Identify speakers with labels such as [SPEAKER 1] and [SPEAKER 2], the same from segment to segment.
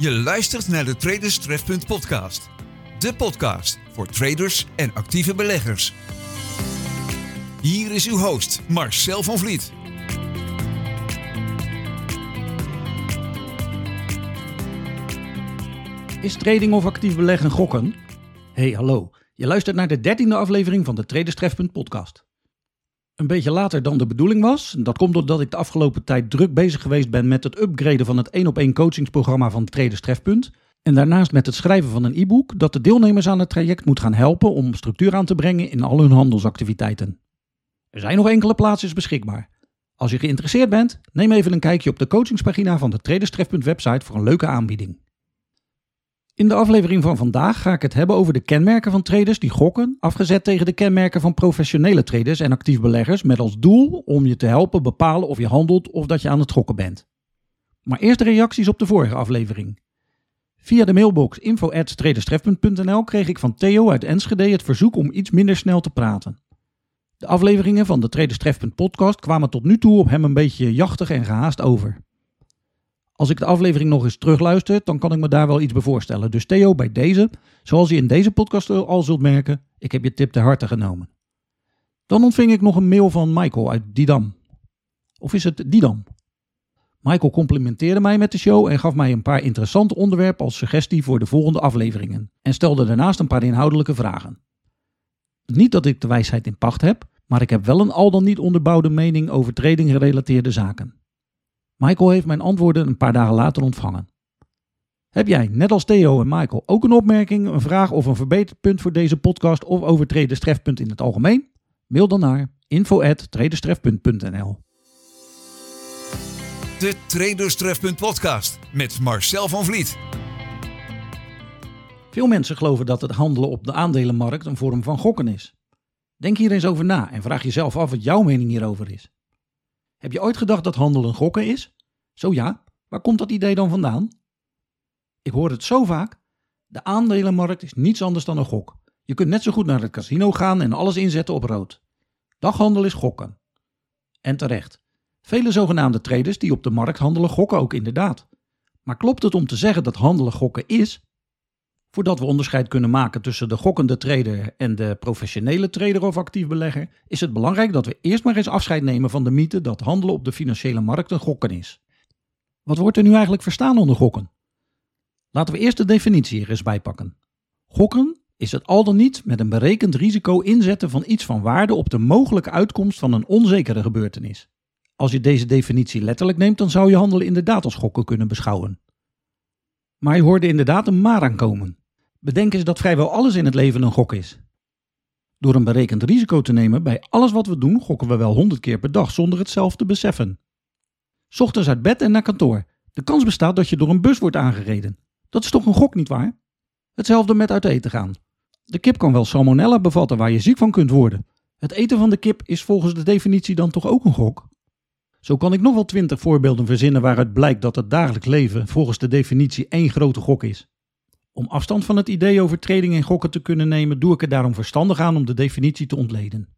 [SPEAKER 1] Je luistert naar de Traders Trefpunt podcast. De podcast voor traders en actieve beleggers. Hier is uw host Marcel van Vliet.
[SPEAKER 2] Is trading of actief beleggen gokken? Hey, hallo. Je luistert naar de dertiende aflevering van de Traders Trefpunt podcast. Een beetje later dan de bedoeling was. Dat komt doordat ik de afgelopen tijd druk bezig geweest ben met het upgraden van het 1 op 1 coachingsprogramma van Traders Trefpunt. En daarnaast met het schrijven van een e-book dat de deelnemers aan het traject moet gaan helpen om structuur aan te brengen in al hun handelsactiviteiten. Er zijn nog enkele plaatsjes beschikbaar. Als je geïnteresseerd bent, neem even een kijkje op de coachingspagina van de Traders Trefpunt website voor een leuke aanbieding. In de aflevering van vandaag ga ik het hebben over de kenmerken van traders die gokken, afgezet tegen de kenmerken van professionele traders en actief beleggers, met als doel om je te helpen bepalen of je handelt of dat je aan het gokken bent. Maar eerst de reacties op de vorige aflevering. Via de mailbox info.traderstrefpunt.nl kreeg ik van Theo uit Enschede het verzoek om iets minder snel te praten. De afleveringen van de Traderstrefpunt podcast kwamen tot nu toe op hem een beetje jachtig en gehaast over. Als ik de aflevering nog eens terugluister, dan kan ik me daar wel iets bij voorstellen. Dus Theo, bij deze, zoals je in deze podcast al zult merken, ik heb je tip ter harte genomen. Dan ontving ik nog een mail van Michael uit Didam. Of is het Didam? Michael complimenteerde mij met de show en gaf mij een paar interessante onderwerpen als suggestie voor de volgende afleveringen. En stelde daarnaast een paar inhoudelijke vragen. Niet dat ik de wijsheid in pacht heb, maar ik heb wel een al dan niet onderbouwde mening over trading gerelateerde zaken. Michael heeft mijn antwoorden een paar dagen later ontvangen. Heb jij, net als Theo en Michael, ook een opmerking, een vraag of een verbeterpunt voor deze podcast of over Traderstrefpunt in het algemeen? Mail dan naar info@traderstrefpunt.nl.
[SPEAKER 1] De Traders Trefpunt podcast met Marcel van Vliet.
[SPEAKER 2] Veel mensen geloven dat het handelen op de aandelenmarkt een vorm van gokken is. Denk hier eens over na en vraag jezelf af wat jouw mening hierover is. Heb je ooit gedacht dat handelen gokken is? Zo ja, waar komt dat idee dan vandaan? Ik hoor het zo vaak. De aandelenmarkt is niets anders dan een gok. Je kunt net zo goed naar het casino gaan en alles inzetten op rood. Daghandel is gokken. En terecht. Vele zogenaamde traders die op de markt handelen gokken ook inderdaad. Maar klopt het om te zeggen dat handelen gokken is? Voordat we onderscheid kunnen maken tussen de gokkende trader en de professionele trader of actief belegger, is het belangrijk dat we eerst maar eens afscheid nemen van de mythe dat handelen op de financiële markt een gokken is. Wat wordt er nu eigenlijk verstaan onder gokken? Laten we eerst de definitie er eens bijpakken. Gokken is het al dan niet met een berekend risico inzetten van iets van waarde op de mogelijke uitkomst van een onzekere gebeurtenis. Als je deze definitie letterlijk neemt, dan zou je handelen inderdaad als gokken kunnen beschouwen. Maar je hoorde inderdaad een maar aankomen. Bedenk eens dat vrijwel alles in het leven een gok is. Door een berekend risico te nemen bij alles wat we doen, gokken we wel honderd keer per dag zonder het zelf te beseffen. Ochtends uit bed en naar kantoor. De kans bestaat dat je door een bus wordt aangereden. Dat is toch een gok, nietwaar? Hetzelfde met uit eten gaan. De kip kan wel salmonella bevatten waar je ziek van kunt worden. Het eten van de kip is volgens de definitie dan toch ook een gok? Zo kan ik nog wel twintig voorbeelden verzinnen waaruit blijkt dat het dagelijks leven volgens de definitie één grote gok is. Om afstand van het idee over trading en gokken te kunnen nemen, doe ik er daarom verstandig aan om de definitie te ontleden.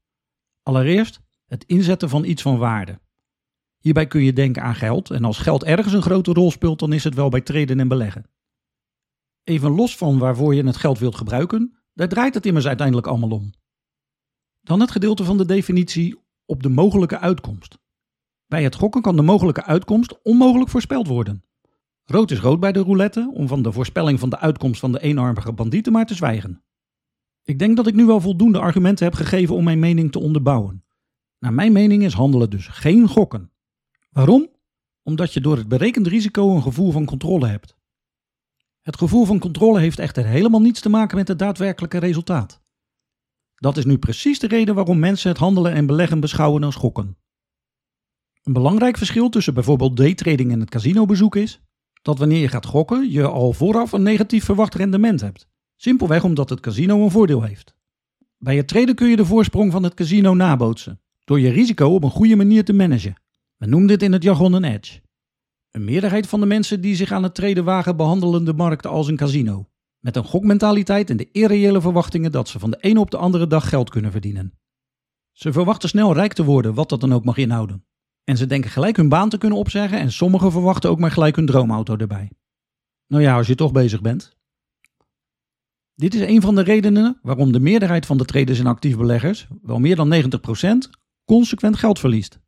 [SPEAKER 2] Allereerst het inzetten van iets van waarde. Hierbij kun je denken aan geld en als geld ergens een grote rol speelt, dan is het wel bij traden en beleggen. Even los van waarvoor je het geld wilt gebruiken, daar draait het immers uiteindelijk allemaal om. Dan het gedeelte van de definitie op de mogelijke uitkomst. Bij het gokken kan de mogelijke uitkomst onmogelijk voorspeld worden. Rood is rood bij de roulette, om van de voorspelling van de uitkomst van de eenarmige bandieten maar te zwijgen. Ik denk dat ik nu wel voldoende argumenten heb gegeven om mijn mening te onderbouwen. Naar mijn mening is handelen dus geen gokken. Waarom? Omdat je door het berekend risico een gevoel van controle hebt. Het gevoel van controle heeft echter helemaal niets te maken met het daadwerkelijke resultaat. Dat is nu precies de reden waarom mensen het handelen en beleggen beschouwen als gokken. Een belangrijk verschil tussen bijvoorbeeld daytrading en het casinobezoek is dat wanneer je gaat gokken je al vooraf een negatief verwacht rendement hebt. Simpelweg omdat het casino een voordeel heeft. Bij het traden kun je de voorsprong van het casino nabootsen, door je risico op een goede manier te managen. We noemen dit in het jargon een edge. Een meerderheid van de mensen die zich aan het traden wagen behandelen de markt als een casino. Met een gokmentaliteit en de irreële verwachtingen dat ze van de ene op de andere dag geld kunnen verdienen. Ze verwachten snel rijk te worden, wat dat dan ook mag inhouden. En ze denken gelijk hun baan te kunnen opzeggen en sommigen verwachten ook maar gelijk hun droomauto erbij. Nou ja, als je toch bezig bent. Dit is een van de redenen waarom de meerderheid van de traders en actief beleggers, wel meer dan 90%, consequent geld verliest.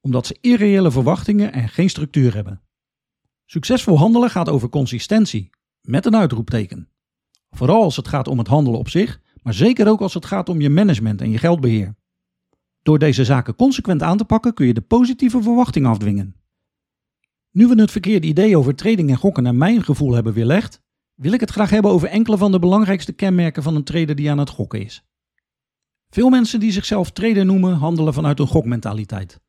[SPEAKER 2] Omdat ze irreële verwachtingen en geen structuur hebben. Succesvol handelen gaat over consistentie, met een uitroepteken. Vooral als het gaat om het handelen op zich, maar zeker ook als het gaat om je management en je geldbeheer. Door deze zaken consequent aan te pakken kun je de positieve verwachting afdwingen. Nu we het verkeerde idee over trading en gokken naar mijn gevoel hebben weerlegd, wil ik het graag hebben over enkele van de belangrijkste kenmerken van een trader die aan het gokken is. Veel mensen die zichzelf trader noemen, handelen vanuit een gokmentaliteit.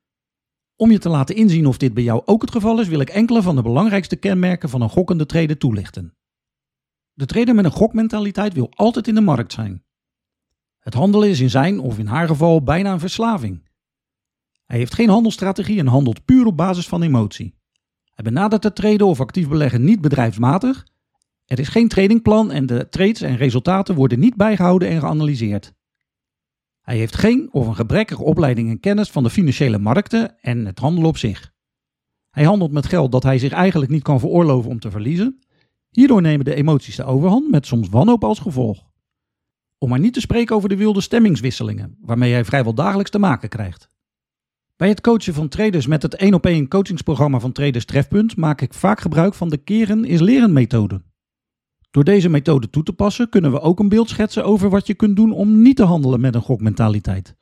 [SPEAKER 2] Om je te laten inzien of dit bij jou ook het geval is, wil ik enkele van de belangrijkste kenmerken van een gokkende trader toelichten. De trader met een gokmentaliteit wil altijd in de markt zijn. Het handelen is in zijn of in haar geval bijna een verslaving. Hij heeft geen handelsstrategie en handelt puur op basis van emotie. Hij benadert het traden of actief beleggen niet bedrijfsmatig. Er is geen tradingplan en de trades en resultaten worden niet bijgehouden en geanalyseerd. Hij heeft geen of een gebrekkige opleiding en kennis van de financiële markten en het handelen op zich. Hij handelt met geld dat hij zich eigenlijk niet kan veroorloven om te verliezen. Hierdoor nemen de emoties de overhand met soms wanhoop als gevolg. Om maar niet te spreken over de wilde stemmingswisselingen, waarmee hij vrijwel dagelijks te maken krijgt. Bij het coachen van traders met het 1 op 1 coachingsprogramma van Traders Trefpunt maak ik vaak gebruik van de keren is leren methode. Door deze methode toe te passen kunnen we ook een beeld schetsen over wat je kunt doen om niet te handelen met een gokmentaliteit.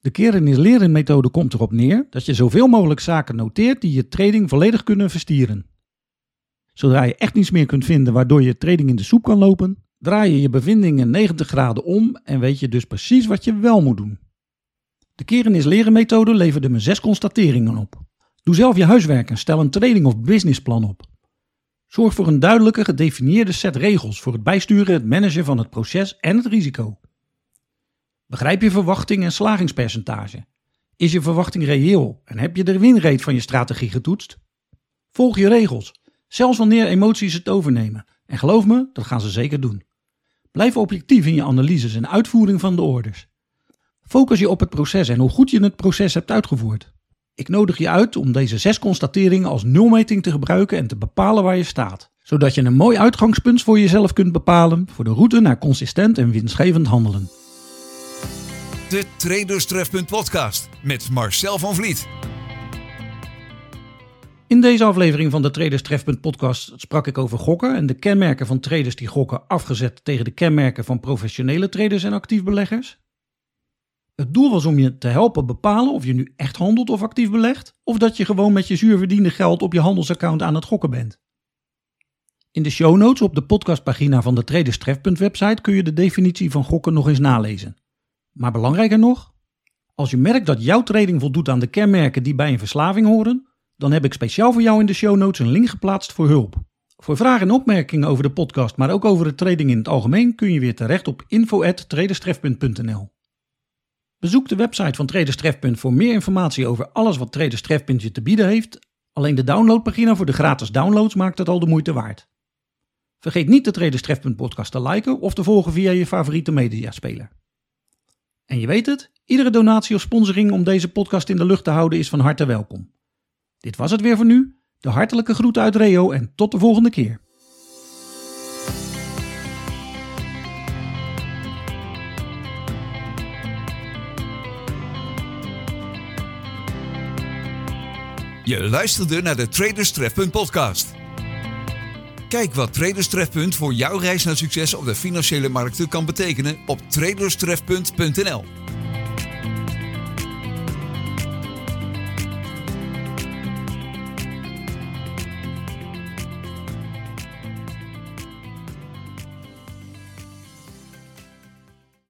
[SPEAKER 2] De keren is leren methode komt erop neer dat je zoveel mogelijk zaken noteert die je trading volledig kunnen verstieren. Zodra je echt niets meer kunt vinden waardoor je trading in de soep kan lopen, draai je je bevindingen 90 graden om en weet je dus precies wat je wel moet doen. De keren is leren methode leverde me zes constateringen op. Doe zelf je huiswerk en stel een trading of businessplan op. Zorg voor een duidelijke gedefinieerde set regels voor het bijsturen, het managen van het proces en het risico. Begrijp je verwachting en slagingspercentage? Is je verwachting reëel en heb je de winrate van je strategie getoetst? Volg je regels, zelfs wanneer emoties het overnemen. En geloof me, dat gaan ze zeker doen. Blijf objectief in je analyses en uitvoering van de orders. Focus je op het proces en hoe goed je het proces hebt uitgevoerd. Ik nodig je uit om deze zes constateringen als nulmeting te gebruiken en te bepalen waar je staat, zodat je een mooi uitgangspunt voor jezelf kunt bepalen voor de route naar consistent en winstgevend handelen.
[SPEAKER 1] De Traders Trefpunt podcast met Marcel van Vliet.
[SPEAKER 2] In deze aflevering van de Traders Trefpunt podcast sprak ik over gokken en de kenmerken van traders die gokken afgezet tegen de kenmerken van professionele traders en actief beleggers. Het doel was om je te helpen bepalen of je nu echt handelt of actief belegt, of dat je gewoon met je zuur verdiende geld op je handelsaccount aan het gokken bent. In de show notes op de podcastpagina van de Traders Trefpunt website kun je de definitie van gokken nog eens nalezen. Maar belangrijker nog, als je merkt dat jouw trading voldoet aan de kenmerken die bij een verslaving horen, dan heb ik speciaal voor jou in de show notes een link geplaatst voor hulp. Voor vragen en opmerkingen over de podcast, maar ook over de trading in het algemeen, kun je weer terecht op info.traderstrefpunt.nl. Bezoek de website van Traders Trefpunt voor meer informatie over alles wat Traders Trefpunt je te bieden heeft. Alleen de downloadpagina voor de gratis downloads maakt het al de moeite waard. Vergeet niet de Traders Trefpunt podcast te liken of te volgen via je favoriete mediaspeler. En je weet het, iedere donatie of sponsoring om deze podcast in de lucht te houden is van harte welkom. Dit was het weer voor nu. De hartelijke groet uit Reo en tot de volgende keer.
[SPEAKER 1] Je luisterde naar de Traders Trefpunt podcast. Kijk wat Traders Trefpunt voor jouw reis naar succes op de financiële markten kan betekenen op traderstrefpunt.nl.